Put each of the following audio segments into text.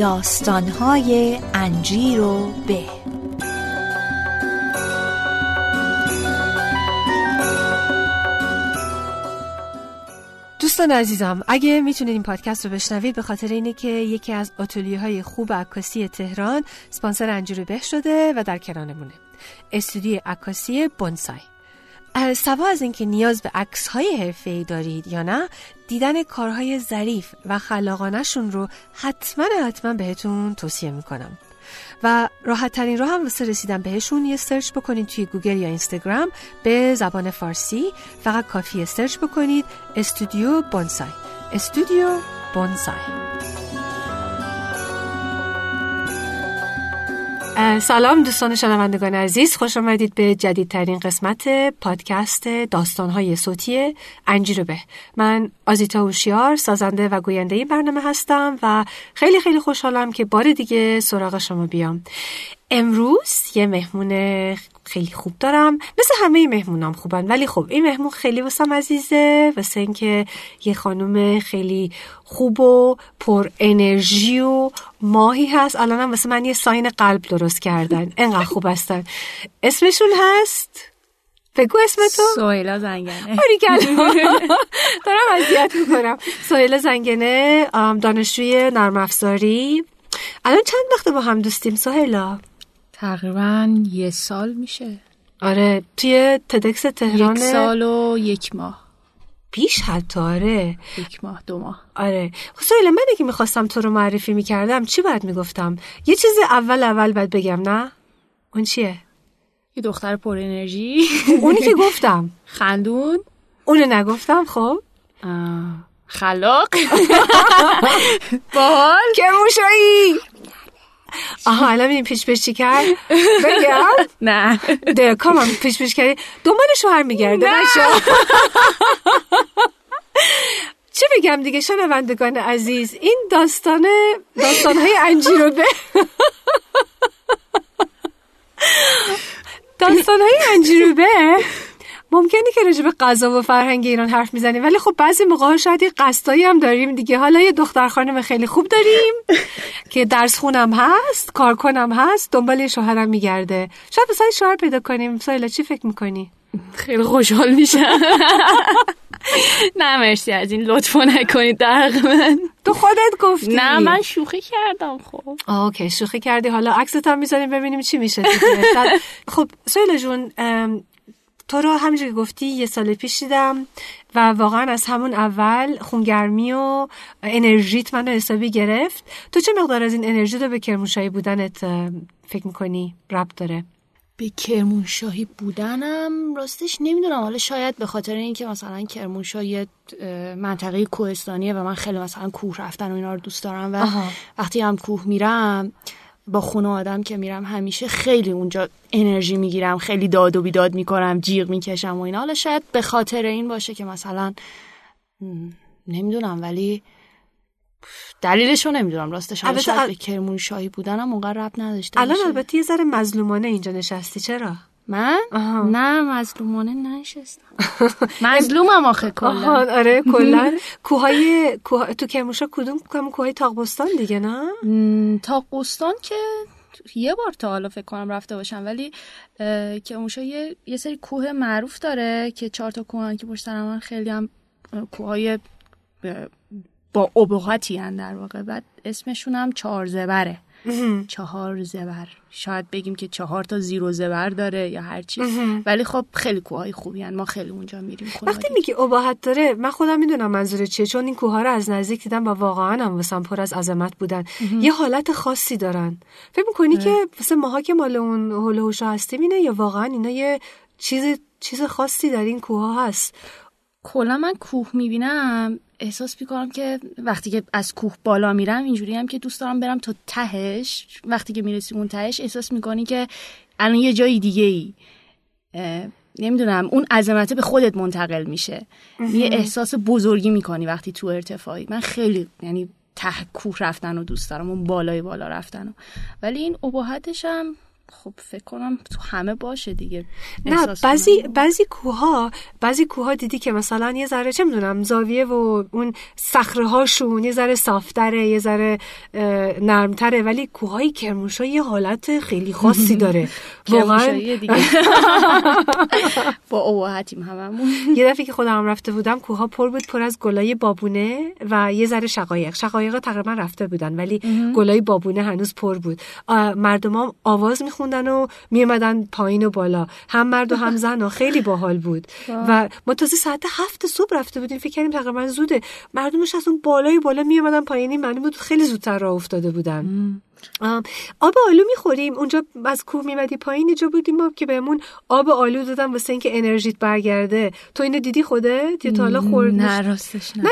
داستانهای انجیر و به. دوستان عزیزم اگه می‌تونید این پادکست رو بشنوید به خاطر اینه که یکی از آتلیه های خوب عکاسی تهران سپانسر انجیر به شده و در کرانمونه استودیو عکاسی بونسای. سوا از اینکه نیاز به عکس های حرفه دارید یا نه دیدن کارهای ظریف و خلاقانشون رو حتما حتما بهتون توصیه می‌کنم. و راحت ترین راه هم واسه رسیدن بهشون یه search بکنید توی گوگل یا اینستاگرام به زبان فارسی. فقط کافیه search بکنید استودیو بونسای. استودیو بونسای. سلام دوستان شنوندگان عزیز. خوش آمدید به جدیدترین قسمت پادکست داستانهای صوتی انجیر به من آزیتا اوشیار سازنده و گوینده این برنامه هستم و خیلی خیلی خوشحالم که بار دیگه سراغ شما بیام. امروز یه مهمون خیلی خوب دارم. مثل همه مهمونام خوبن ولی خب این مهمون خیلی واسم عزیزه. واسه اینکه یه خانم خیلی خوب و پر انرژی و ماهی هست. الانم واسه من یه ساین قلب درست کردن. انقدر خوب هستن. اسمشون هست؟ بگو اسمتو. سویلا زنگنه. دارم اذیت می‌کنم. سویلا زنگنه دانشجوی نرم افزاری. الان چند وقت با هم دوستیم سهیلا تقریبا یه سال میشه. آره توی تدکس تهران یک سال و یک ماه. پیش حتی آره. یک ماه دو ماه. آره. خسایل من که می‌خواستم تو رو معرفی می‌کردم چی باید می‌گفتم؟ یه چیز اول اول باید بگم نه؟ اون چیه؟ یه دختر پر انرژی. اونی که گفتم. خندون. اونو نگفتم خب؟ خلاق. باحال. کرموشایی آها الان میدیم پیش پیش چی کرد بگم نه ده کامان پیش پیش کردی دنبال شوهر میگرده چه بگم دیگه شنوندگان عزیز این داستان داستانهای انجیروبه داستانهای انجیروبه ممکنه که راجع به غذا و فرهنگ ایران حرف می‌زنیم ولی خب بعضی موقع شاید یه قصدایی هم داریم دیگه. حالا یه دختر خانم خیلی خوب داریم که درس خونم هست کار کنم هست دنبال شوهرم میگرده. شاید بسای شوهر پیدا کنیم. سایلا چی فکر می‌کنی؟ خیلی خوشحال میشم. نه مرسی از این لطفو نکنید در من. تو خودت گفتی. نه من شوخی کردم خب. اوکی شوخی کردی. حالا عکست هم می‌ذاریم ببینیم چی میشه خب سایلا جون تو رو همینجور که گفتی یه سال پیش دیدم و واقعا از همون اول خونگرمی و انرژیت منو حسابی گرفت. تو چه مقدار از این انرژی رو به کرمونشاهی بودنت فکر می‌کنی ربط داره؟ به کرمونشاهی بودنم راستش نمی‌دونم. حالا شاید به خاطر اینکه مثلا کرمونشاه یه منطقه کوهستانیه و من خیلی مثلا کوه رفتن و اینا رو دوست دارم و آها. وقتی هم کوه میرم با خونه آدم که میرم همیشه خیلی اونجا انرژی می‌گیرم خیلی داد و بیداد می‌کنم جیغ می‌کشم و اینا. حالا شاید به خاطر این باشه که مثلا نمی‌دونم ولی دلیلش رو نمی‌دونم. راستش البته شاید به کرمون شاهی بودنم اونقدر رب نداشته الان البته یه ذره مظلومانه اینجا نشستی. چرا؟ من؟ آها. نه مظلومانه نشستم مظلومم آخه کلا. آره کلا. کوهای کوه... تو کرموشا کدوم کوهای تاقبستان دیگه نه؟ تاقبستان که یه بار تا حالا فکر کنم رفته باشم ولی کرموشا یه یه سری کوه معروف داره که چهار تا کوه که پشت سر من خیلی هم کوههای با ابهاتی در واقع. بعد اسمشون هم چهار زبره. چهار زبر. شاید بگیم که چهار تا زیرو زبر داره یا هرچی ولی خب خیلی کوههای خوبی هن. ما خیلی اونجا میریم وقتی میگی اباحت داره من خودم می‌دونم منظور چیه چون این کوه رو از نزدیک دیدم و واقعا هم واسم پر از عظمت بودن. یه حالت خاصی دارن. فکر می‌کنی که واسه ماها که مال اون هول هستیم اینه یا واقعا اینا یه چیز چیز خاصی در این کوه ها هست؟ کلا من کوه می‌بینم احساس می‌کنم که وقتی که از کوه بالا میرم اینجوری هم که دوست دارم برم تا تهش وقتی که می‌رسی اون تهش احساس می‌کنی که الان یه جای دیگه ای نمی‌دونم اون عظمته به خودت منتقل میشه. یه احساس بزرگی می‌کنی وقتی تو ارتفاعی. من خیلی یعنی ته کوه رفتن و دوست دارم اون بالای بالا رفتن و. ولی این ابهتش هم خب فکر کنم تو همه باشه دیگه. نه بعضی. بعضی کوها بعضی کوها دیدی که مثلا یه ذره چه می‌دونم زاویه و اون صخره هاشون یه ذره صافتره یه ذره نرمتره ولی کوههای کرمانشاه یه حالت خیلی خاصی داره. واقعا با اباحتیم هممون. یه دفعه که خودم رفته بودم کوها پر بود پر از گلای بابونه و یه ذره شقایق. شقایق تقریبا رفته بودن ولی گلای بابونه هنوز پر بود. مردم هم آواز میخوندن و میومدن پایین و بالا. هم مرد و هم زن و خیلی باحال بود. و ما تازه ساعت هفت صبح رفته بودیم. فکر کردیم تقریبا زوده. مردمش از اون بالای بالا میومدن پایینی. معلوم بود خیلی زودتر راه افتاده بودن. آب آلو می‌خوریم. اونجا از کوه میمدی پایین. اینجا بودیم ما که بهمون آب آلو دادن. واسه اینکه انرژیت برگرده. تو اینو دیدی خودت؟ یا تا حالا خورد نه راستش نه.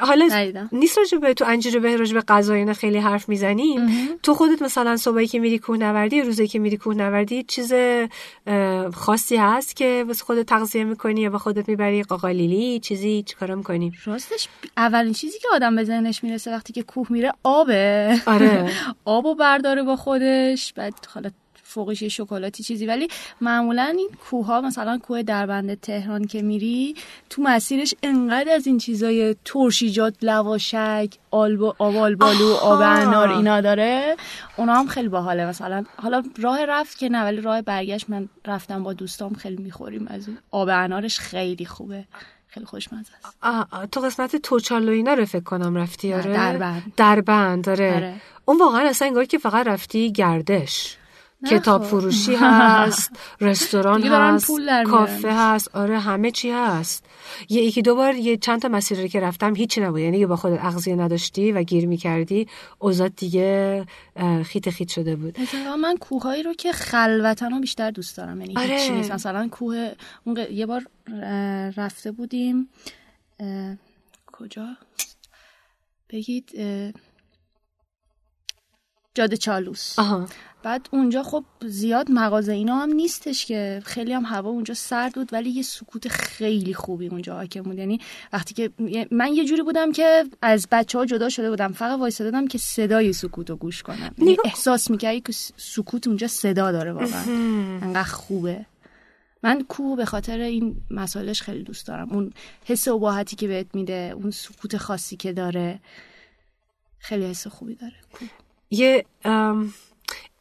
حالا. نیست راجع به تو انجیر به راجع به غذا اینا خیلی حرف می‌زنیم تو خودت مثلا صبحی که میری کوهنوردی یا روزی که میری کوهنوردی چیز خاصی هست که واسه خودت تغذیه می‌کنی یا با خودت می‌بری قاقالیلی؟ چیزی؟ چیکارا می‌کنی؟ راستش اولین چیزی که آدم به ذهنش می‌رسه وقتی که کوه میره آبه. آره. آبو برداره با خودش بعد حالا فوقش یه شکلاتی چیزی ولی معمولا این کوه ها مثلا کوه دربند تهران که میری تو مسیرش انقدر از این چیزای ترشیجات لواشک آلب آب آلبالو آها. آب انار اینا داره اونا هم خیلی باحاله مثلا حالا راه رفت که نه ولی راه برگشت من رفتم با دوستام خیلی می‌خوریم از اون آب انارش خیلی خوبه خیلی خوشمزه است آه، آه، تو قسمت توچال و اینا رو فکر کنم رفتی آره دربند. دربند آره. آره. اون واقعا اصلا انگار که فقط رفتی گردش کتاب. فروشی هست رستوران هست. کافه هست آره همه چی هست. یه یکی دو بار یه چند تا مسیر رو که رفتم هیچی نبود. یعنی با خودت اغذیه نداشتی و گیر می‌کردی اوضاع دیگه خیت خیت شده بود. اتفاقا من کوههایی رو که خلوتن رو بیشتر دوست دارم. یعنی آره. هیچی نیست. مثلا کوه اون یه بار رفته بودیم اه، کجا؟ بگید اه، جاده چالوس. آها. بعد اونجا خب زیاد مغازه اینا هم نیستش که. خیلی هم هوا اونجا سرد بود ولی یه سکوت خیلی خوبی اونجا حاکم بود. یعنی وقتی که من یه جوری بودم که از بچه ها جدا شده بودم. فقط وایساده بودم که صدای سکوت رو گوش کنم. یعنی احساس می‌کردی که سکوت اونجا صدا داره واقعا. انقدر خوبه. من کوه به خاطر این مسائلش خیلی دوست دارم. اون حس اباحتی که بهت میده اون سکوت خاصی که داره خیلی حس خوبی داره. کوه. یه ام،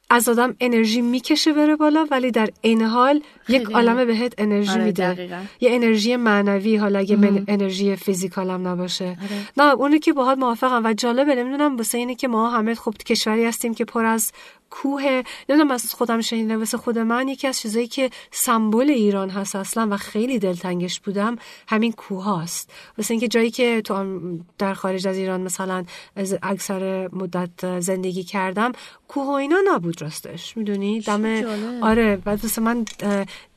از آدم انرژی می‌کشه بره بالا ولی در عین حال یک. عالمه بهت انرژی آره، میده. یه انرژی معنوی حالا اگه من انرژی فیزیکال هم نباشه آره. نه اونو که باهات موافقم و جالبه نمی‌دونم واسه اینه که ما همه خب کشوری هستیم که پر از کوه. نمی‌دونم از خودم شنیدم واسه خود من یکی از چیزایی که سمبل ایران هست اصلا و خیلی دلتنگش بودم همین کوه هاست. واسه اینکه جایی که تو در خارج از ایران مثلا از اکثر مدت زندگی کردم کوه و اینا نبود راستش. می‌دونی؟ دم. آره بعد واسه من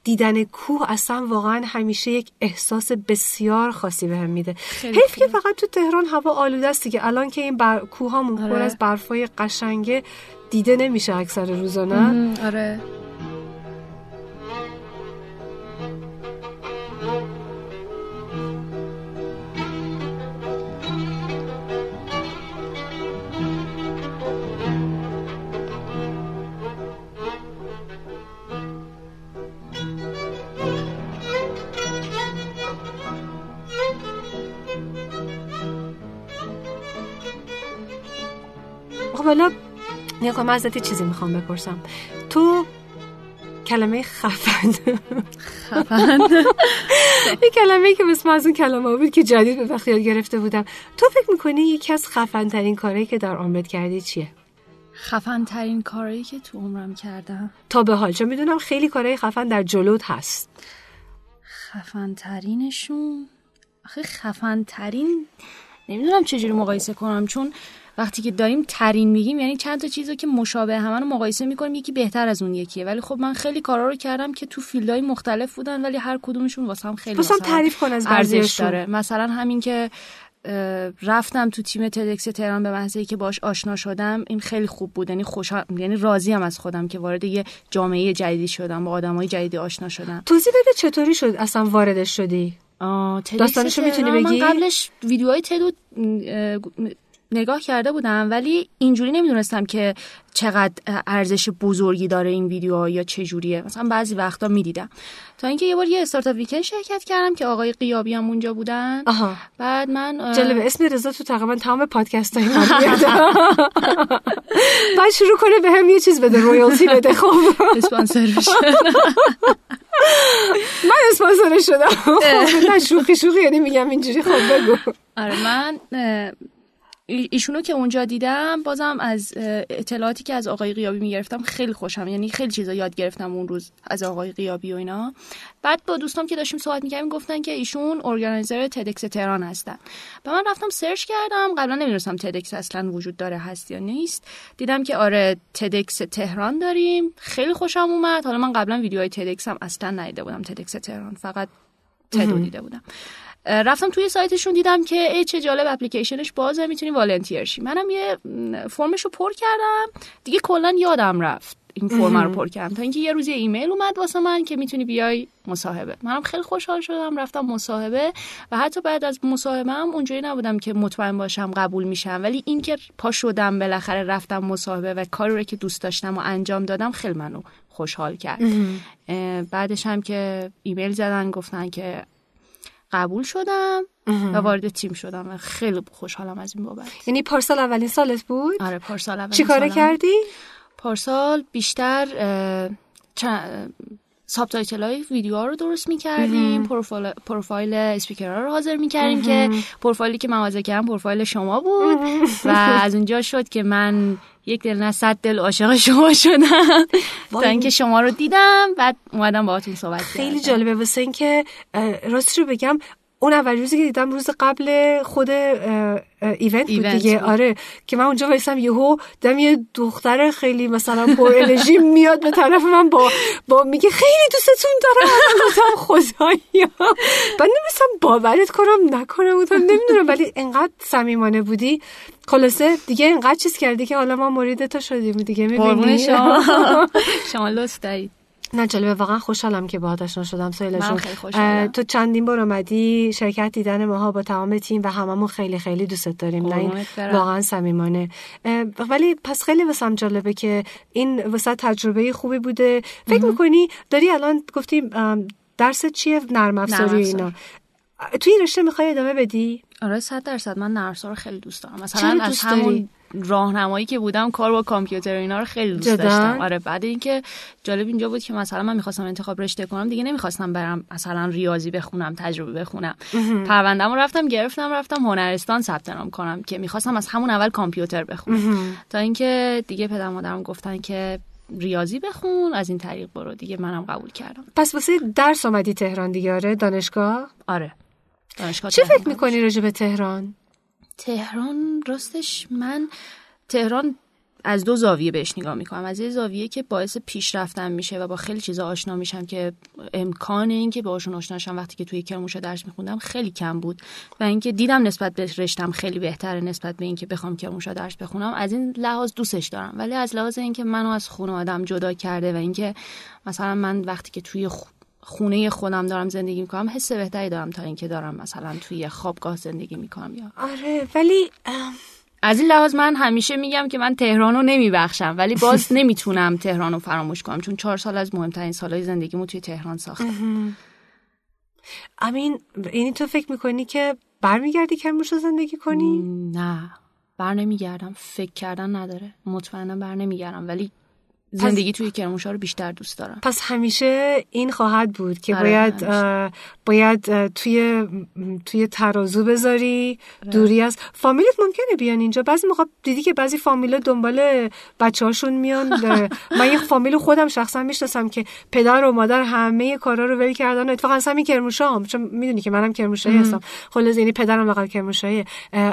دیدن کوه اصلا واقعا همیشه یک احساس بسیار خاصی بهم میده. خیلی حیف که فقط تو تهران هوا آلوده است دیگه. الان که این بر... کوهامون پر آره. از برفای قشنگه دیده نمیشه اکثر روزا نه؟ آره. من ازت چیزی می‌خوام بپرسم. تو کلمه خفن. خفن. یه کلمه که مثل از اون کلمه بود که جدید به یاد گرفته بودم. تو فکر می‌کنی یکی از خفن ترین کارهایی که در عمرت کردی چیه؟ خفن ترین کاری که تو عمرم کردم. تا به حال چون می‌دونم خیلی کارهای خفن در جلوت هست. خفن ترینشون آخه خفن ترین نمی‌دونم چجوری مقایسه کنم چون وقتی که داریم ترین میگیم یعنی چند تا چیزو که مشابه همه رو مقایسه می‌کنیم یکی بهتر از اون یکیه. ولی خب من خیلی کارا رو کردم که تو فیلدهای مختلف بودن ولی هر کدومشون واسه هم خیلی مثلا تعریف کن از ارزش. داره. مثلا همین که رفتم تو تیم تدکس تهران به محض که باش آشنا شدم این خیلی خوب بود. یعنی خوشحال یعنی راضیم از خودم که وارد یه جامعه جدیدی شدم با آدمای جدیدی آشنا شدم. توضیح بده چطوری شد اصلا واردش شدی؟ داستانشو می‌تونی تهران من بگی؟ قبلش ویدیوهای تدو نگاه کرده بودم ولی اینجوری نمی‌دونستم که چقدر ارزش بزرگی داره این ویدیو یا چه جوریه. مثلا بعضی وقتا می‌دیدم. تا اینکه یه بار یه استارتاپ ویکند شرکت کردم که آقای قیابی هم اونجا بودن. آها. بعد من جالب اسم رضا تو تقریبا تمام پادکست های من بعد شروع کنه به هم یه چیز بده رویالتی بده خب. اسپانسر بشه. من اسپانسر شدم. خب نه شوخی شوخی یعنی میگم اینجوری خب بگو. آره من ایشونو که اونجا دیدم بازم از اطلاعاتی که از آقای قیابی می‌گرفتم خیلی خوشم یعنی خیلی چیزا یاد گرفتم اون روز از آقای قیابی و اینا. بعد با دوستام که داشتیم صحبت می‌کردیم گفتن که ایشون ارگانیزر تدکس تهران هستن. و من رفتم سرچ کردم قبلا نمی‌دونستم تدکس اصلا وجود داره هست یا نیست. دیدم که آره تدکس تهران داریم. خیلی خوشم اومد. حالا من قبلا ویدیوهای تدکس هم اصلا ندیده بودم تدکس تهران فقط تدو دیده بودم. رفتم توی سایتشون دیدم که ای چه جالب اپلیکیشنش بازه می‌تونی والنتیر شی منم یه فرمش رو پر کردم. دیگه کلا یادم رفت این فرم رو پر کردم. تا اینکه یه روز ایمیل اومد واسه من که می‌تونی بیای مصاحبه. منم خیلی خوشحال شدم رفتم مصاحبه. و حتی بعد از مصاحبه هم اونجوری نبودم که مطمئن باشم قبول میشم. ولی اینکه پا شدم بالاخره رفتم مصاحبه و کاری رو که دوست داشتم و انجام دادم خیلی منو خوشحال کرد. بعدش هم که ایمیل زدن گفتن که قبول شدم و وارد تیم شدم و خیلی خوشحالم از این بابت. یعنی پارسال اولین سالت بود؟ آره پارسال اولین سالم. چی کارا کردی؟ پارسال بیشتر subtitle های ویدیو ها رو درست می‌کردیم profile, profile speaker ها رو حاضر می‌کردیم که پروفایلی که من حاضر کردم پروفایل شما بود و از اونجا شد که من یک دل نه صد دل عاشق شما شدم. تا اینکه شما رو دیدم بعد اومدم باهاتون صحبت خیلی. جالبه. واسه اینکه اه، راستش رو بگم اون اول روزی که دیدم روز قبل خود ایونت بود دیگه. بود. آره. که من اونجا وایسم یهو دم یه دختر خیلی مثلا پر انرژی میاد به طرف من با با میگه خیلی دوستتون دارم. گفتم خدایا. بعد نمیستم باورت کنم نکنم گفتم نمی‌دونم ولی انقدر صمیمانه بودی. خلاصه دیگه انقدر چیز کردی که حالا ما مرید تو شدیم دیگه می‌بینی؟ شما. شما لطف دارید. نه جالبه واقعا خوشحالم که باهات آشنا شدم سهیلا جون. خیلی خوشحالم. اه، تو چندین بار اومدی شرکت دیدن ماها با تمام تیم و هممون خیلی خیلی دوستت داریم نه این. واقعا صمیمانه ولی پس خیلی واسم جالبه که این واسه تجربه خوبی بوده فکر می‌کنی داری الان گفتی ام، درس چیه نرم افزاری. اینا توی این رشته می‌خوای ادامه بدی آره صد درصد من نرسا رو خیلی دوست دارم مثلا از همون داری؟ راهنمایی که بودم کار با کامپیوتر اینا رو خیلی دوست جدا؟ داشتم. آره بعد اینکه جالب اینجا بود که مثلا من می‌خواستم انتخاب رشته کنم دیگه نمی‌خواستم برم مثلا ریاضی بخونم تجربه بخونم. پروندهمو رفتم گرفتم رفتم هنرستان ثبت نام کنم که می‌خواستم از همون اول کامپیوتر بخونم. تا اینکه دیگه پدر مادرم گفتن که ریاضی بخون از این طریق برو. دیگه منم قبول کردم. پس واسه درس اومدی تهران دیگه آره دانشگاه؟ آره. دانشگاه چه فکر می‌کنی راجع به تهران؟ تهران راستش من تهران از دو زاویه بهش نگاه می‌کنم. از یه زاویه که باعث پیشرفتم میشه و با خیلی چیزا آشنا میشم که امکان اینکه باهاشون آشنا شم وقتی که توی کرموشا درس میخوندم خیلی کم بود و اینکه دیدم نسبت به رشتم خیلی بهتره نسبت به اینکه بخوام کرموشا درس بخونم. از این لحاظ دوستش دارم. ولی از لحاظ اینکه منو از خانوادم جدا کرده و اینکه مثلا من وقتی که توی خونه خودم دارم زندگی می‌کنم حس بهتری دارم تا اینکه دارم مثلا توی خوابگاه زندگی می‌کنم یا آره ولی از این لحاظ من همیشه میگم که من تهران رو نمیبخشم ولی باز نمی‌تونم تهران رو فراموش کنم چون چهار سال از مهمترین سالهای زندگیمو توی تهران ساختم. امین یعنی تو فکر می‌کنی که برمیگردی کرموش رو زندگی کنی؟ نه. بر نمیگردم فکر کردن نداره. مطمئنا بر نمیگردم ولی زندگی توی کرمانشاه رو بیشتر دوست دارم. پس همیشه این خواهد بود که آره، باید همیشه. باید توی توی ترازو بذاری دوری از فامیلت ممکنه بیان اینجا. بعضی موقع دیدی که بعضی فامیلا دنبال بچه هاشون میان من یه فامیل خودم شخصا می‌شناسم که پدر و مادر همه کارا رو ول کردن اتفاقا همین کرموشا هم. چون می‌دونی که منم کرموشایی هستم. خلاص یعنی پدرم واقعا کرموشایی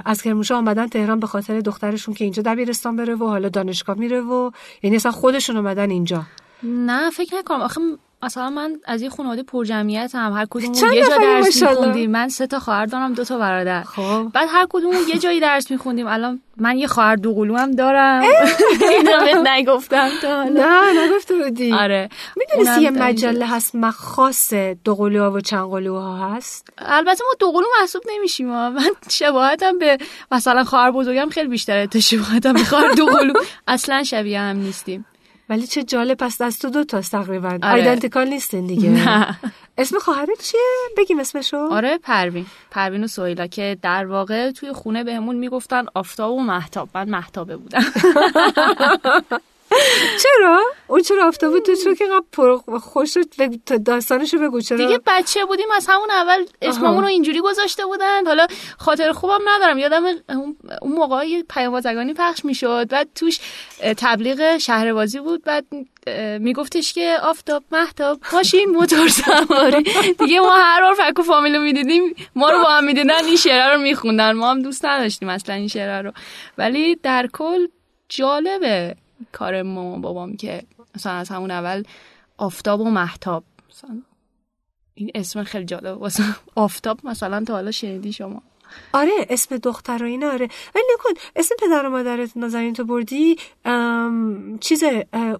از کرموشا آمدن تهران به خاطر دخترشون که اینجا دبیرستان بره و حالا دانشگاه میره و یعنی اصلا خودشون اومدن اینجا. نه فکر نکنم. آخه مثلا من از یه خانواده پرجمعیت هم هر کدوم یه جا درس؟ میخوندیم. من سه تا خواهر دارم دو تا برادر. خب. بعد هر کدوم یه جایی درس میخوندیم. الان من یه خواهر دو قلو هم دارم اینو نگفتم تا حالا. نه نگفته بودی. آره. می‌دونستی اونم یه. مجله هست مخاص دوقلوها و چند قلوها هست؟ البته ما دو قلو محسوب نمیشیم. من شباهتم به مثلا خواهر بزرگم خیلی بیشتره تا شباهتم به خواهر دو قلو. اصلا شبیه هم نیستیم. ولی چه جالب پس از تو دو تاست تقریبا. آره. آیدنتیکال نیستین دیگه. نه. اسم خواهرت چیه؟ بگیم اسمشو. آره پروین. پروین و سویلا که در واقع توی خونه بهمون می‌گفتن آفتاب و محتاب من محتابه بودم. چرا؟ اون چرا آفتابه تو چرا که خوش داستانشو بگو چرا؟ دیگه بچه بودیم از همون اول اسممون رو اینجوری گذاشته بودن. حالا خاطر خوبم ندارم. یادم اون- موقع یه پیام‌بازرگانی پخش می‌شد. بعد توش تبلیغ شهربازی بود. بعد میگفتش که آفتاب محتاب ماشین موتور سواری. دیگه ما هر بار فک و فامیلو می‌دیدیم ما رو با هم می‌دیدن این شعر رو میخوندن. ما هم دوست نداشتیم اصلا این شعر رو. ولی در کل جالبه. کار مامان بابام که مثلا از همون اول آفتاب و محتاب مثلا این اسم خیلی جالب واسه آفتاب مثلا تا حالا شنیدی شما. آره اسم دختر و اینا آره. ولی نکن اسم پدر و مادرت نازنین تو بردی چیز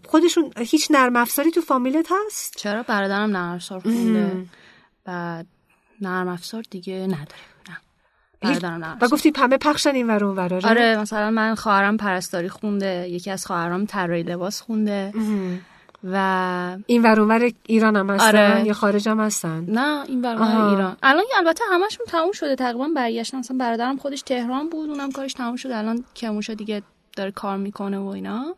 خودشون هیچ نرم افزاری تو فامیلت هست؟ چرا؟ برادرم نرم افزار خونده. بعد نرم افزار دیگه نداره. نرم و. گفتی همه پخشن این ور اون ور آره مثلا من خواهرم پرستاری خونده یکی از خواهرام طراحی لباس خونده. و این ور اون ور ایران هم هستن؟ آره. یا خارج هم هستن؟ نه این آها. ایران. الان البته همشون تموم شده. تقریبا برگشتن. مثلا برادرم خودش تهران بود اونم کارش تموم شده. الان کموشا دیگه داره کار می‌کنه و اینا.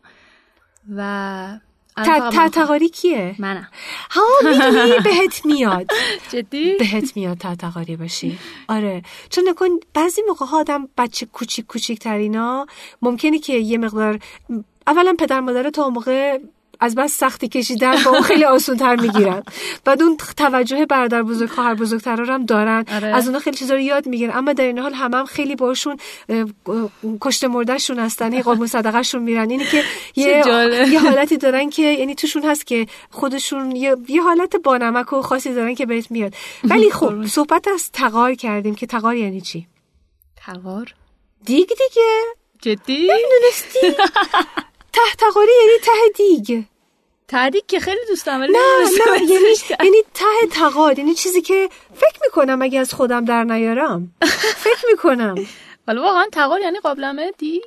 و تتقاری کیه؟ منم. ها می‌دونی؟ بهت میاد. جدی؟ بهت میاد تتقاری باشی. آره. چون نکن بعضی موقع ها آدم بچه کوچیک کوچیک ترینا ممکنه که یه مقدار اولا پدر مادر تا موقع از بس سختی کشیدن با اون خیلی آسون تر می‌گیرن. بعد اون توجه برادر بزرگ خواهر بزرگتر رو هم دارن. آره. از اونها خیلی چیزا رو یاد می‌گیرن. اما در این حال همه هم خیلی باشون اه، اه، کشت مردهشون هستن هی قربون صدقهشون میرن. اینی که یه. یه حالتی دارن که یعنی توشون هست که خودشون یه, یه حالت بانمک و خاصی دارن که بهت میاد. ولی خب صحبت از تقار کردیم که تقار یعنی چی؟ تقار دیگ دیگه. جدی؟ ته تقاری یعنی ته دیگ. تحریک که خیلی دوست دارم نه نه یعنی. یعنی ته تقار یعنی چیزی که فکر می‌کنم اگه از خودم در نیارم. فکر می‌کنم. ولی واقعا تقار یعنی قابلمه دیگ؟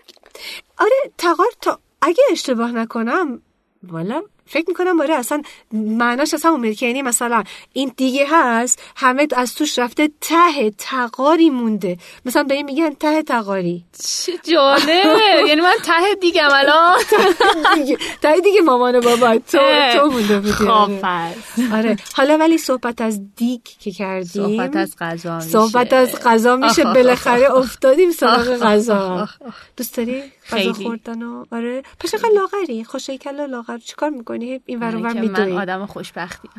آره تقار تا اگه اشتباه نکنم والا فکر می‌کنم آره اصلا معناش همون میاد که یعنی مثلا این دیگه هست همه از توش رفته ته تقاری مونده. مثلا به این میگن ته تقاری. چه جالب. یعنی من ته دیگم الان. دیگه ته دیگه مامان بابا تو تو مونده بودی. خب آره. حالا ولی صحبت از دیگ که کردیم. صحبت از غذا میشه. صحبت از غذا میشه. بالاخره افتادیم سراغ غذا. دوست داری؟ خیلی. خوردن و آره. پس چقدر لاغری؟ خوشی کلا لاغر. چیکار می‌کنی؟ این ور آره اونور که من آدم خوشبختیم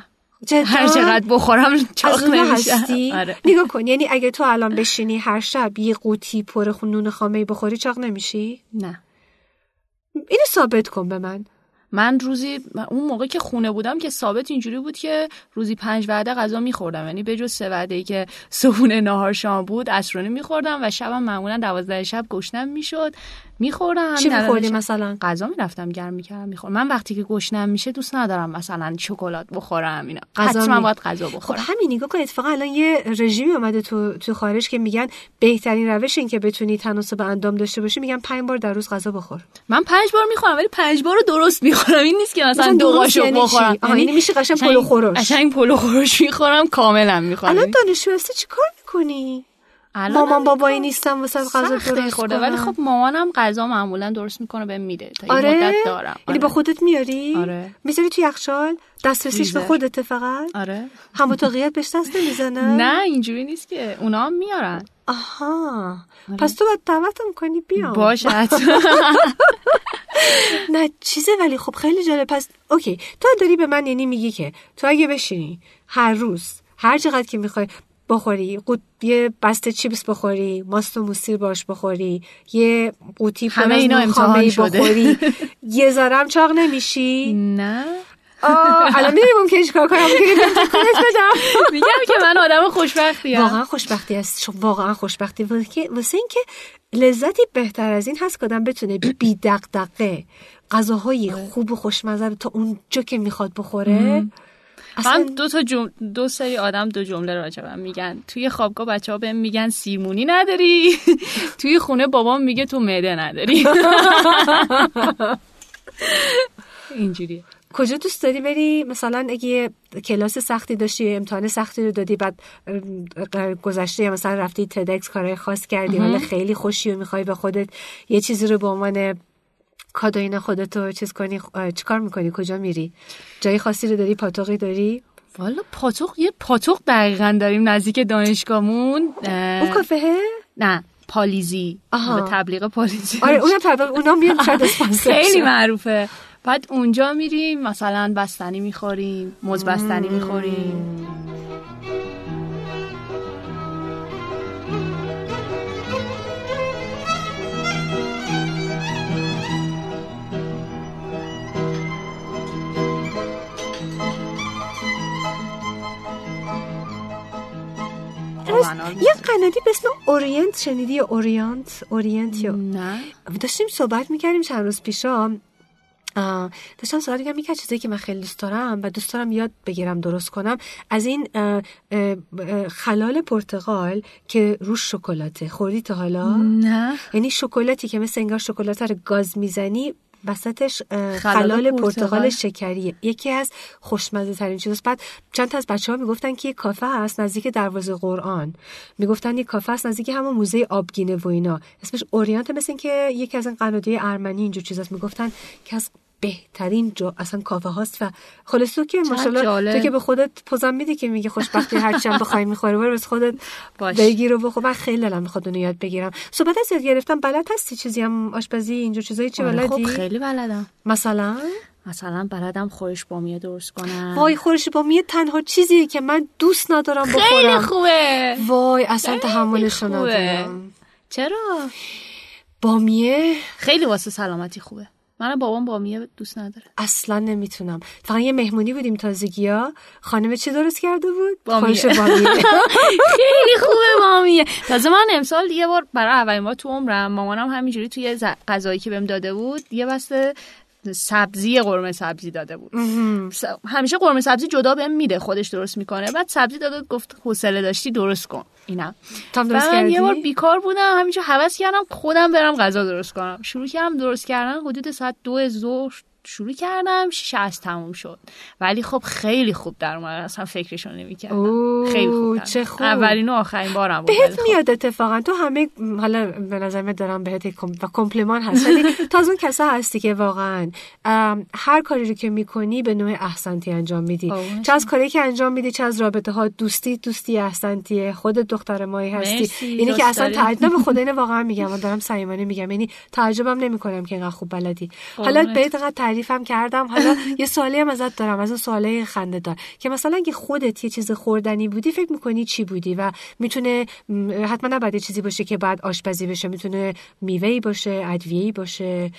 جدا؟ هر چقدر بخورم چاق هستی؟ آره. نگاه کن. یعنی اگه تو الان بشینی هر شب یه قوطی پر خونون خامه بخوری چاق نمیشی؟ نه. اینو ثابت کن به من. من روزی اون موقع که خونه بودم که ثابت اینجوری بود که روزی پنج وعده غذا میخوردم. یعنی به جز سه وعده ای که صبحونه نهار شام بود عصرانه میخوردم و شبم معمولا دوازده شب گشنم می‌شد. میخوردم چی میخوردی مثلا؟ غذا می‌رفتم گرم می‌کردم میخوردم من وقتی که گشنم میشه دوست ندارم مثلا شکلات بخورم اینا. غذا حتما می- باید غذا خب بخورم. همین نگاه کن اتفاقا الان یه رژیمی اومده تو تو خارج که میگن بهترین روش این که بتونی تناسب اندام داشته باشی میگن پنج بار در روز غذا بخور. من پنج بار می‌خورم ولی پنج بار رو درست می‌خورم. این نیست که مثلا مثلا دو قاشق یعنی؟ بخورم. آها، یعنی میشه قشنگ پلو خورش. قشنگ پلو خورش می‌خورم کاملا می‌خورم. الان دانشجو هستی چی کار می‌کنی؟ الان مامان بابایی نیستم واسه غذا درست خورده. ولی خب مامانم غذا معمولا درست می‌کنه بهم میده تا آره؟ مدت دارم. یعنی آره. با خودت میاری؟ آره. می‌ذاری تو یخچال؟ دسترسیش به. خودت فقط؟ آره. هم اتاقیت بهش دست نمی‌زنه نه اینجوری نیست که. اونا هم میارن. آها. پس تو باید دعوتم کنی بیام باشه. نه چیزه ولی خب خیلی جالب. پس اوکی. تو داری به من یعنی میگی که تو اگه بشینی هر روز هر چقدر که می‌خوای بخوری قوت یه بسته چیپس بخوری ماست و موسیر باش بخوری یه قوطی همه اینا امتحان شده. بخوری. یه ذرم چاق نمیشی. نه. آه، الان می‌دونی ممکنه چیکار کنم. بدم. میگم که من آدم خوشبختی واقعا خوشبختی است شو- واقعا خوشبختی. واسه که- اینکه لذتی بهتر از این هست که آدم بتونه بی دغدغه غذاهای خوب و خوشمزه تا اونجا که می‌خواد بخوره من اصلا دو تا جم... دو سری آدم دو جمله راجع بهم میگن. توی خوابگاه بچه ها بهم میگن سیمونی نداری. توی خونه بابام میگه تو معده نداری. اینجوریه. کجا دوست داری بری؟ مثلا اگه یه کلاس سختی داشتی امتحان سختی رو دادی بعد گذشته یا مثلا رفتی تدکس کارهای خاص کردی حالا خیلی خوشی و می‌خوای به خودت یه چیزی رو به عنوان کادوین خودت رو چیز کنی چیکار می‌کنی؟ کجا میری؟ جای خاصی رو داری؟ پاتوقی داری؟ والا پاتوق یه پاتوق دقیقا داریم نزدیک دانشگاهمون اه، اون کافه؟ نه پالیزی آها. تبلیغ پالیزی. آره اونم تبلیغ اونا میان شاید خیلی. معروفه. بعد اونجا میریم مثلا بستنی می‌خوریم موز بستنی می‌خوریم یه قنادی به اسم اورینت شنیدی؟ اورینت اورینت یا؟ نه. داشتیم صحبت می‌کردیم چند روز پیشا. داشتم صحبت می‌کردم یکی از چیزایی که من خیلی دوست دارم و دوست دارم یاد بگیرم درست کنم. از این خلال پرتقال که روش شکلاته. خوردی تا حالا؟ نه. یعنی شکلاتی که مثل انگار شکلات رو گاز می‌زنی وسطش خلال. پرتقال شکریه. یکی از خوشمزه ترین چیزاست. بعد چند تا از بچه ها می‌گفتن که یه کافه هست نزدیک دروازه قرآن. می‌گفتن یه کافه هست نزدیک همون موزه آبگینه و اینا. اسمش اورینت مثل که یکی از این قنادی ارمنی اینجور چیزاست. می‌گفتن که از بهترین جا اصلا کافه هاست و خلاص تو که ماشاءالله. تو که به خودت پوزم میدی که میگه خوشبختی هر چند بخوای می‌خوره برو بس خودت باش. بگیر و بخور. من خیلی دلم می‌خواد اونو یاد بگیرم. صحبت از یاد گرفتم بلد هستی؟ چیزی هم آشپزی اینجور چیزایی چی آره، بلدی؟ خب خیلی بلدم. مثلا؟ مثلا بلدم خورش بامیه درست کنم. وای خورش با میه تنها چیزیه که من دوست ندارم خیلی بخورم. خوبه. وای اصلا خیلی تحملش. ندارم. چرا؟ بامیه خیل واسه سلامتی خوبه. من بابام بامیه دوست نداره. اصلا نمی‌تونم. فقط یه مهمونی بودیم تازگی ها خانم چی درست کرده بود؟ بامیه. خیلی خوبه بامیه تازه من امسال یه بار برای اولین بار تو عمرم مامانم همینجوری توی غذایی که بهم داده بود یه بسته سبزی قرمه سبزی داده بود. همیشه قرمه سبزی جدا بهم میده خودش درست می‌کنه. بعد سبزی داده گفت حوصله داشتی درست کن. اینم تام و درست من یه بار بیکار بودم همینجا حوض کردم خودم برم غذا درست کنم. شروع کردم درست کردن حدود ساعت دو ظهر شروع کردم شیش از تموم شد. ولی خب خیلی خوب در اومد. اصلا فکرشو نمی‌کردم. خیلی خوب در چه. خوب. اولین و آخرین بارم بود. بهت خب. میاد اتفاقا. تو همه حالا به نظر دارم بهت و کمپلیمان هست. ولی تو از اون کسا هستی که واقعا هر کاری رو که می‌کنی به نوع احسنتی انجام میدی. قربونت چه از کاری که انجام میدی چه از رابطه ها دوستی دوستی احسنتیه. خودت دختر مایی هستی. اینی که اصلا. تعجب به خدا اینو واقعا میگم. من دارم صمیمانه میگم. یعنی تعجبم نمی‌کنم که اینقدر خوب بلدی. حالا قربونت. بهت تعریفم کردم. حالا یه سوالی هم ازت دارم از اون سوالای خنده دار. که مثلا اگه خودت یه چیز خوردنی بودی فکر می‌کنی چی بودی؟ و می‌تونه حتما نباید چیزی باشه که بعد آشپزی بشه می‌تونه میوه‌ای باشه ادویه‌ای باشه.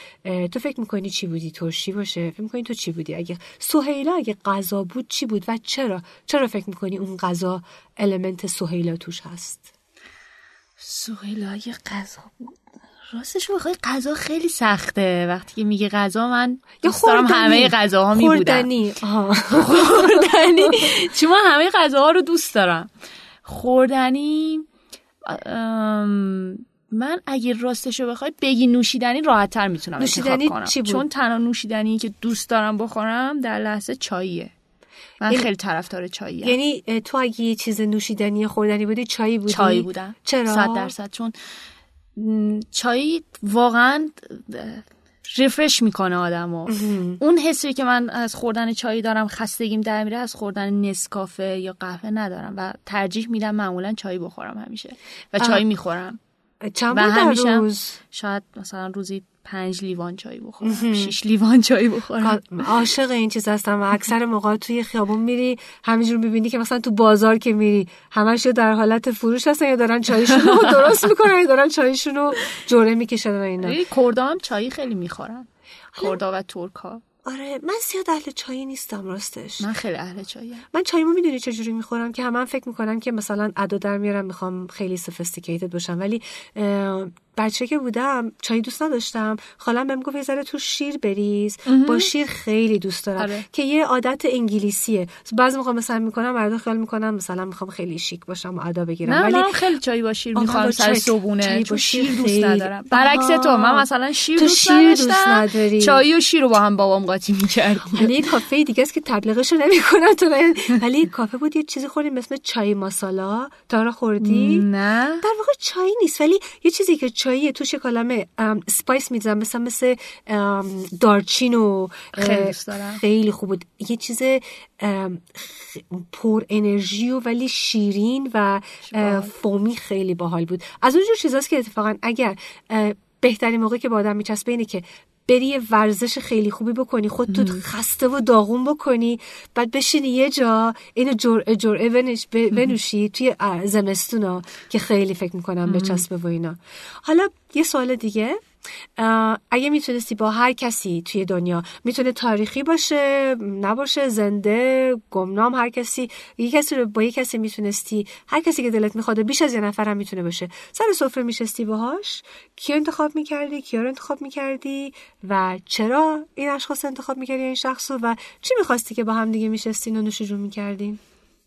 تو فکر می‌کنی چی بودی؟ ترشی باشه. فکر می‌کنی تو چی بودی؟ اگه سهیلا اگه غذا بود چی بود و چرا؟ چرا فکر می‌کنی اون غذا المنت سهیلا توش هست؟ سهیلا یه غذا بود. راستش رو بخوای غذا خیلی سخته. وقتی که میگه غذا من دوست دارم همه غذاها می بودم خوردنی. چون من همه غذاها رو دوست دارم. خوردنی من اگه راستشو بخوای بگی نوشیدنی راحت تر می‌تونم نوشیدنی کنم. چی بود؟ چون تنها نوشیدنی که دوست دارم بخورم در لحظه چاییه. من یعنی- خیلی طرفدار چاییم. یعنی تو اگه یه چیز نوشیدنی خوردنی بودی چایی بودی؟ چای بودم. چرا؟ صد درصد. چون چای واقعا ریفرش می‌کنه آدمو. اون حسی که من از خوردن چای دارم خستگیم در میره از خوردن نسکافه یا قهوه ندارم و ترجیح میدم معمولا چای بخورم همیشه و چای می‌خورم. چند و همیشه هم روز؟ شاید مثلا روزی پنج لیوان چای بخورم شیش لیوان چای بخورم. عاشق این چیز هستم و اکثر موقع توی خیابون میری همینجور می‌بینی که مثلا تو بازار که میری همش در حالت فروش هستن یا دارن چایشون رو درست می‌کنن یا دارن چایشون رو جوره می‌کشن و اینا. کردا هم چای خیلی می‌خورن. کردا و ترکا آره من زیاد اهل چای نیستم راستش. من خیلی اهل چایم من چایمو می‌دونی چجوری می‌خورم که همه فکر می‌کنن که مثلا ادا در میارم می‌خوام خیلی سوفیستیکیتد باشم. ولی بچه که بودم چای دوست نداشتم. خالم بهم گفت یه ذره تو شیر بریز. با شیر خیلی دوست دارم. آره. که یه عادت انگلیسیه. بعضی موقع مثلا می‌کنم مردا خیال می‌کنم مثلا می‌خوام خیلی شیک باشم و ادا بگیرم. نه ولی منم خیلی چای با شیر می‌خوام سر چای- صبونه با شیر دوست ندارم. برعکس. تو من مثلا شیر تو دوست شیر دوست نداری. چای و شیر رو با هم بابام قاطی می‌کردیم. حالا یه کافه دیگه است که تبلیغشو نمی‌کنم تو ولی کافه بود یه چیزی خوردیم اسم چای ماسالا. تا خوردی؟ نه. در واقع چای نیست. ولی یه چیزی که چاییه توش کلمه سپایس میزن مثلا مثل دارچین و خیلی. خیلی خوب بود. یه چیز پر انرژی و ولی شیرین و فومی خیلی باحال بود. از اونجور چیزاست که اتفاقا اگر بهترین موقع که با آدم میچسبه اینه که بری یه ورزش خیلی خوبی بکنی خودتو خسته و داغون بکنی بعد بشینی یه جا اینو جرعه جرعه بنش- بنوشی توی زمستونا که خیلی فکر می‌کنم بچسبه و اینا. حالا یه سوال دیگه. اگه می‌تونستی با هر کسی توی دنیا می‌تونه تاریخی باشه نباشه زنده گمنام هر کسی یه کسی رو با یه کسی می‌تونستی هر کسی که دلت می‌خواد بیش از یه نفر هم می‌تونه باشه. سر سفره میشستی باهاش کیو انتخاب می‌کردی کیا رو انتخاب می‌کردی و چرا این اشخاص انتخاب می‌کردی این شخص رو و چی می‌خواستی که با هم دیگه میشستین و نوش جون می‌کردین؟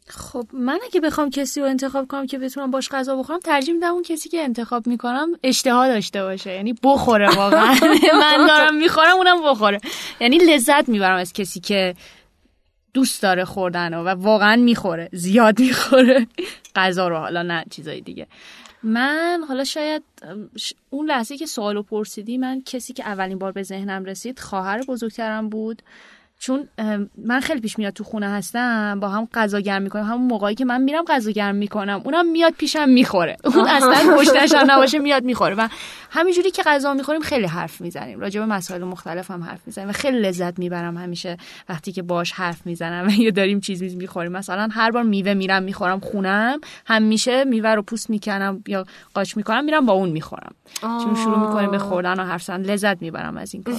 خب من اگه بخوام کسی رو انتخاب کنم که بتونم باش غذا بخورم ترجیح میدم اون کسی که انتخاب می‌کنم اشتها داشته باشه یعنی بخوره واقعا. من دارم می‌خورم اونم بخوره. یعنی لذت می‌برم از کسی که دوست داره خوردن و واقعا می‌خوره زیاد می‌خوره. غذا رو حالا نه چیزای دیگه. من حالا شاید اون لحظه که سوالو پرسیدی من کسی که اولین بار به ذهنم رسید خواهر بزرگترم بود. چون من خیلی پیش میاد تو خونه هستم با هم غذا گرم می‌کنم. همون موقعی که من میرم غذا گرم می‌کنم اونم میاد پیشم می‌خوره. اون اصلا گشتش هم نباشه میاد می‌خوره. و همینجوری که غذا می‌خوریم خیلی حرف می‌زنیم. راجع به مسائل مختلف هم حرف می‌زنیم و خیلی لذت می‌برم همیشه وقتی که باش حرف می‌زنم و یا داریم چیز میز می‌خوریم. مثلا هر بار میوه میرم می‌خورم خونم همیشه میوه رو پوست می‌کنم یا قاچ می‌کنم میرم با اون می‌خورم. چون شروع می‌کنیم به خوردن و حرف زدن. لذت می‌برم از این کار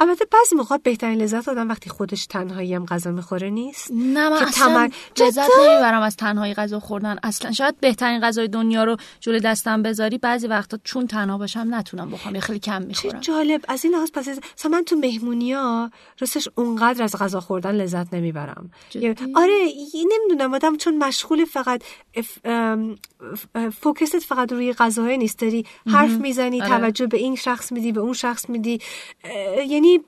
البته بعضی موقع بهترین لذت آدم وقتی خودش تنهایی هم غذا می‌خوره نیست؟ نه من که اصلا تمر- لذت نمی‌برم از تنهایی غذا خوردن. اصلا شاید بهترین غذای دنیا رو جلوی دستم بذاری بعضی وقتا چون تنها باشم نتونم بخورم یا خیلی کم چه می‌خورم. جالب. از این لحاظ پس مثلا من تو مهمونی ها راستش اونقدر از غذا خوردن لذت نمی‌برم. جدی؟ آره نمی‌دونم آدم چون مشغول فقط اف- فوکست فقط روی غذاهای نیست. داری حرف می‌زنی آره. توجه به این شخص میدی به اون شخص میدی. اه، یعنی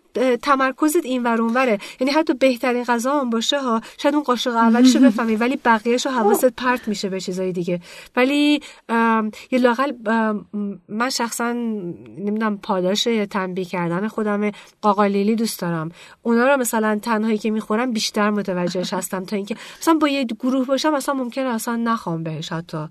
تمرکزت این ور اون وره. یعنی حتی بهترین غذا هم باشه ها. شاید اون قاشق اولشو بفهمی ولی بقیهشو حواست پرت میشه به چیزای دیگه. ولی یه لاقل من شخصا نمی‌دونم پاداش یا تنبیه کردن خودم قاقالیلی دوست دارم. اونا رو مثلا تنهایی که می‌خورم بیشتر متوجهش هستم تا اینکه مثلا با یه گروه باشم اصلا ممکنه اصلا نخوام بهش حتی.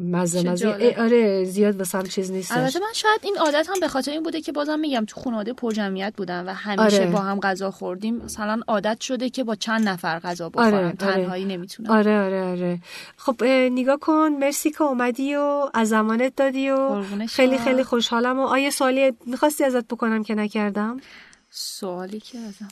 مزه مزه. آره زیاد واسم چیز نیستش. البته من شاید این عادت هم به خاطر این بوده که بازم میگم تو خانواده پرجمعیت بودم و همیشه آره. با هم غذا خوردیم. مثلا عادت شده که با چند نفر غذا بخورم آره، آره. تنهایی نمی‌تونم. آره آره آره. خب اه، نگاه کن. مرسی که اومدی و از زمانت دادی و خیلی. خیلی خوشحالم. و آیه سوالی می‌خواستی ازت بکنم که نکردم؟ سوالی که ازم.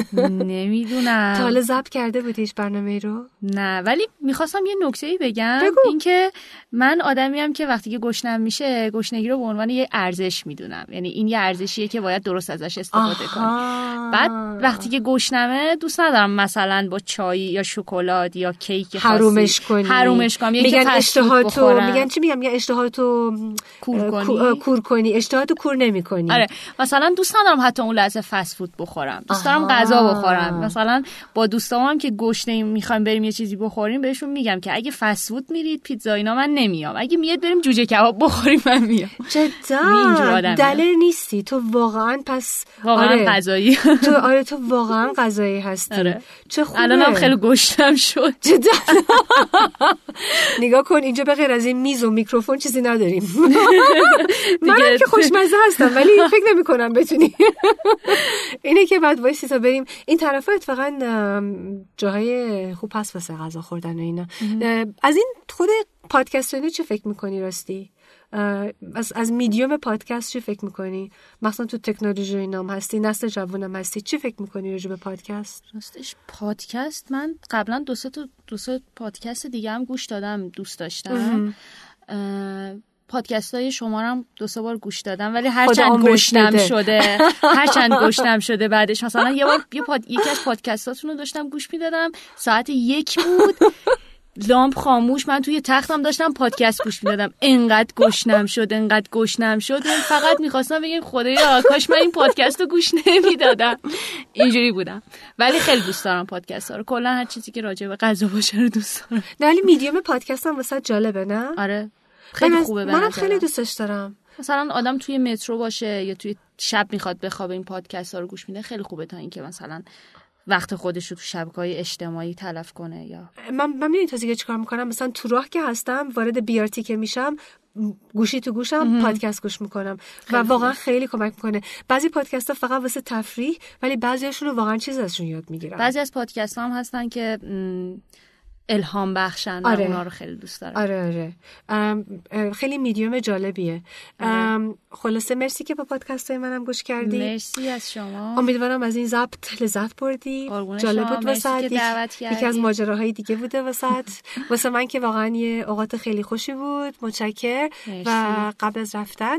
نمی‌دونم. تا حالا ضبط کرده بودیش برنامه رو؟ نه ولی می‌خواستم یه نکته ای بگم. بگو. اینکه من آدمیم که وقتی که گشنم میشه گشنگی رو به عنوان یه ارزش می‌دونم. یعنی این یه ارزشیه که باید درست ازش استفاده کنی. آها. بعد وقتی که گشنمه دوست ندارم مثلا با چای یا شکلات یا کیک حرومش کنی. حرومش کنم. میگن اشتهاتو. میگن چی میگم؟ میگن اشتهاتو کور کنی؟ کور کنی. اشتهاتو کور نمی کنی آره. مثلا دوست ندارم حتی اون لحظه فست فود بخورم. دوست دارم. غذا بخورم مثلا با دوستام هم که گشنه می‌خوایم بریم یه چیزی بخوریم بهشون میگم که اگه فست فود میرید پیتزا اینا من نمیام. اگه میاد بریم جوجه کباب بخوریم من میام. جدا. دلیل نیستی. تو واقعا پس واقعا آره. غذایی. تو آره تو واقعا غذایی هستی. آره. چه خوبه. الانم خیلی گشتم شد. جدا. نگاه کن اینجا به غیر از این میز و میکروفون چیزی نداریم. منم دیگه- که خوشمزه هستم ولی فکر نمی کنم بتونی. اینه که بعد وایسی تا بریم این طرف اتفاقا جاهای خوب هست واسه غذا خوردن و اینا. از این خود پادکست اینو چی فکر می‌کنی راستی؟ از, از میدیوم پادکست چی فکر می‌کنی؟ مثلا تو تکنولوژی اینام هستی نسل جوونم هستی چی فکر می‌کنی راجع به پادکست؟ راستش پادکست من قبلا دو سه دو سه پادکست دیگه هم گوش دادم دوست داشتم. پادکست های شما هم دو سه بار گوش دادم ولی هر چند گشتم شده هر چند گشتم شده بعدش. مثلا یه بار یه پاد... یکی از پادکستاتون رو داشتم گوش می‌دادم ساعت یک بود لامپ خاموش من توی تختم داشتم پادکست گوش می‌دادم. انقدر گشنم شد انقدر گشنم شد فقط می‌خواستم بگم خدایا کاش من این پادکست رو گوش نمی‌دادم. اینجوری بودم. ولی خیلی دوست دارم پادکست ها رو. کلا هر چیزی که راجع به غذا باشه رو دوست دارم. ولی میدیوم پادکست هم واسه جالبه نه؟ آره. خیلی خوبه منم خیلی دوستش دارم. مثلا آدم توی مترو باشه یا توی شب می‌خواد بخوابه این پادکست ها رو گوش میده خیلی خوبه تا اینکه مثلا وقت خودش رو تو شبکه های اجتماعی تلف کنه یا من من می‌دونی تازه چیکار می‌کنم؟ مثلا تو راه که هستم وارد بیارتی که میشم گوشی تو گوشم پادکست گوش می‌کنم. و واقعا خیلی کمک می‌کنه. بعضی پادکست ها فقط واسه تفریح ولی بعضیاشون رو واقعا چیز ازشون یاد می‌گیرم بعضی از پادکست هم هستن که الهام بخشن آره. اونا رو خیلی دوست دارم. آره آره. خیلی میدیوم جالبیه. آره. خلاصه مرسی که با پادکست های منم گوش کردی. مرسی از شما. امیدوارم از این ضبط لذت بردی. جالب بود واسه یکی از ماجراهای دیگه بوده واسه واسه من که واقعا یه اوقات خیلی خوشی بود. متشکر و قبل از رفتن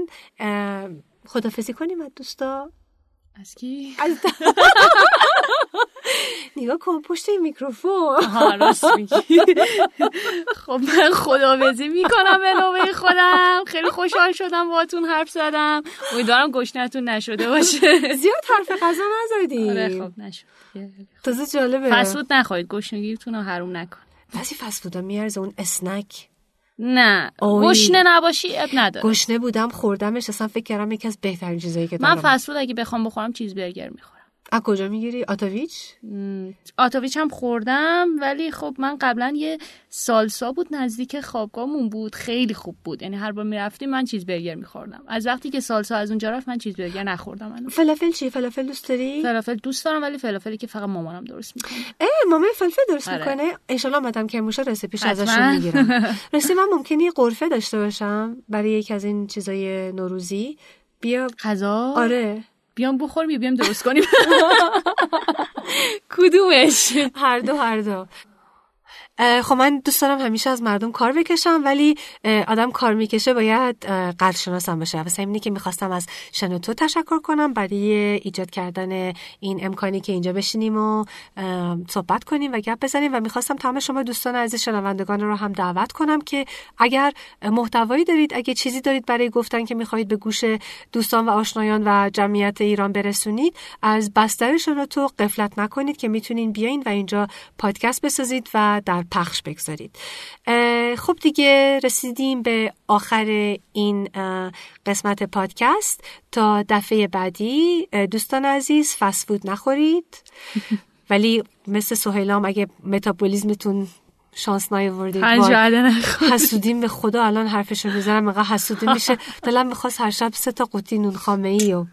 خدافزی کنیم از دوستا. از کی؟ از نگاه کن پشت این میکروفون. راست میگی. خب من خداوزی می‌کنم به نوبه خودم. خیلی خوشحال شدم باهاتون حرف زدم. امیدوارم گشنتون نشده باشه. زیاد حرف غذا نزدی آره خب نشد. تازه جالبه. فست‌فود نخواهید گشنگیتون رو حروم نکن بعضی فست‌فودا میارزه اون اسنک. نه. گشنه نباشی عیب نداره. گشنه بودم خوردمش اصلا فکر کردم یکی از بهترین چیزایی که دارم. من فست‌فود اگه بخوام بخورم چیز برگر می‌خورم. از کجا می‌گیری؟ آتاویچ؟ آتاویچ هم خوردم ولی خب من قبلا یه سالسا بود نزدیک خوابگاهمون بود. خیلی خوب بود. یعنی هر بار می‌رفتیم من چیز برگر میخوردم. از وقتی که سالسا از اونجا رفت من چیز برگر نخوردم من. فلافل چی؟ فلافل دوست داری؟ فلافل دوست دارم ولی فلافلی که فقط مامانم درست می‌کنه. اه مامان فلافل درست آره. می‌کنه؟ ان مدام که موشه رسیپیش ازشون می‌گیرم. راستی من ممکنه یه قرفه داشته باشم برای یکی از این چیزای نوروزی. بیا. غذا؟ آره. بیام بخوریم بیام درست کنیم؟ کدومش؟ هر دو هر دو. خب من دوست دارم همیشه از مردم کار بکشم ولی آدم کار می‌کشه باید قدر باشه واسه اینه که می‌خواستم از شنوتو تشکر کنم برای ایجاد کردن این امکانی که اینجا بشینیم و صحبت کنیم و گپ بزنیم. و می‌خواستم تمام شما دوستان عزیز شنوندگان رو هم دعوت کنم که اگر محتوایی دارید اگه چیزی دارید برای گفتن که می‌خواهید به گوش دوستان و آشنایان و جمعیت ایران برسونید از بستر شنوتو قفلت نکنید که می‌تونین بیاین و اینجا پادکست بسازید و در پخش بگذارید. خب دیگه رسیدیم به آخر این قسمت پادکست. تا دفعه بعدی دوستان عزیز فسفود نخورید. ولی مثل سهیلام اگه متابولیزمتون شانس نیاوردید حسودیم به خدا الان حرفشو می‌زنم اینقدر حسودی میشه. دلم می‌خواست هر شب سه تا قوطی نون خامه ای و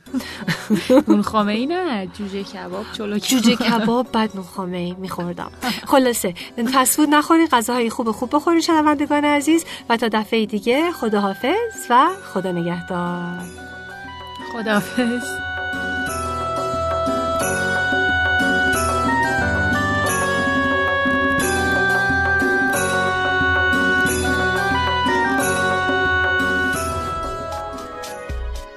نون خامه ای نه جوجه کباب چلو جوجه کباب بعد نون خامه ای میخوردم. خلاصه فسفود نخورید غذاهای خوب خوب بخورید شنوندگان عزیز و تا دفعه دیگه خداحافظ و خدا نگهدار. خداحافظ.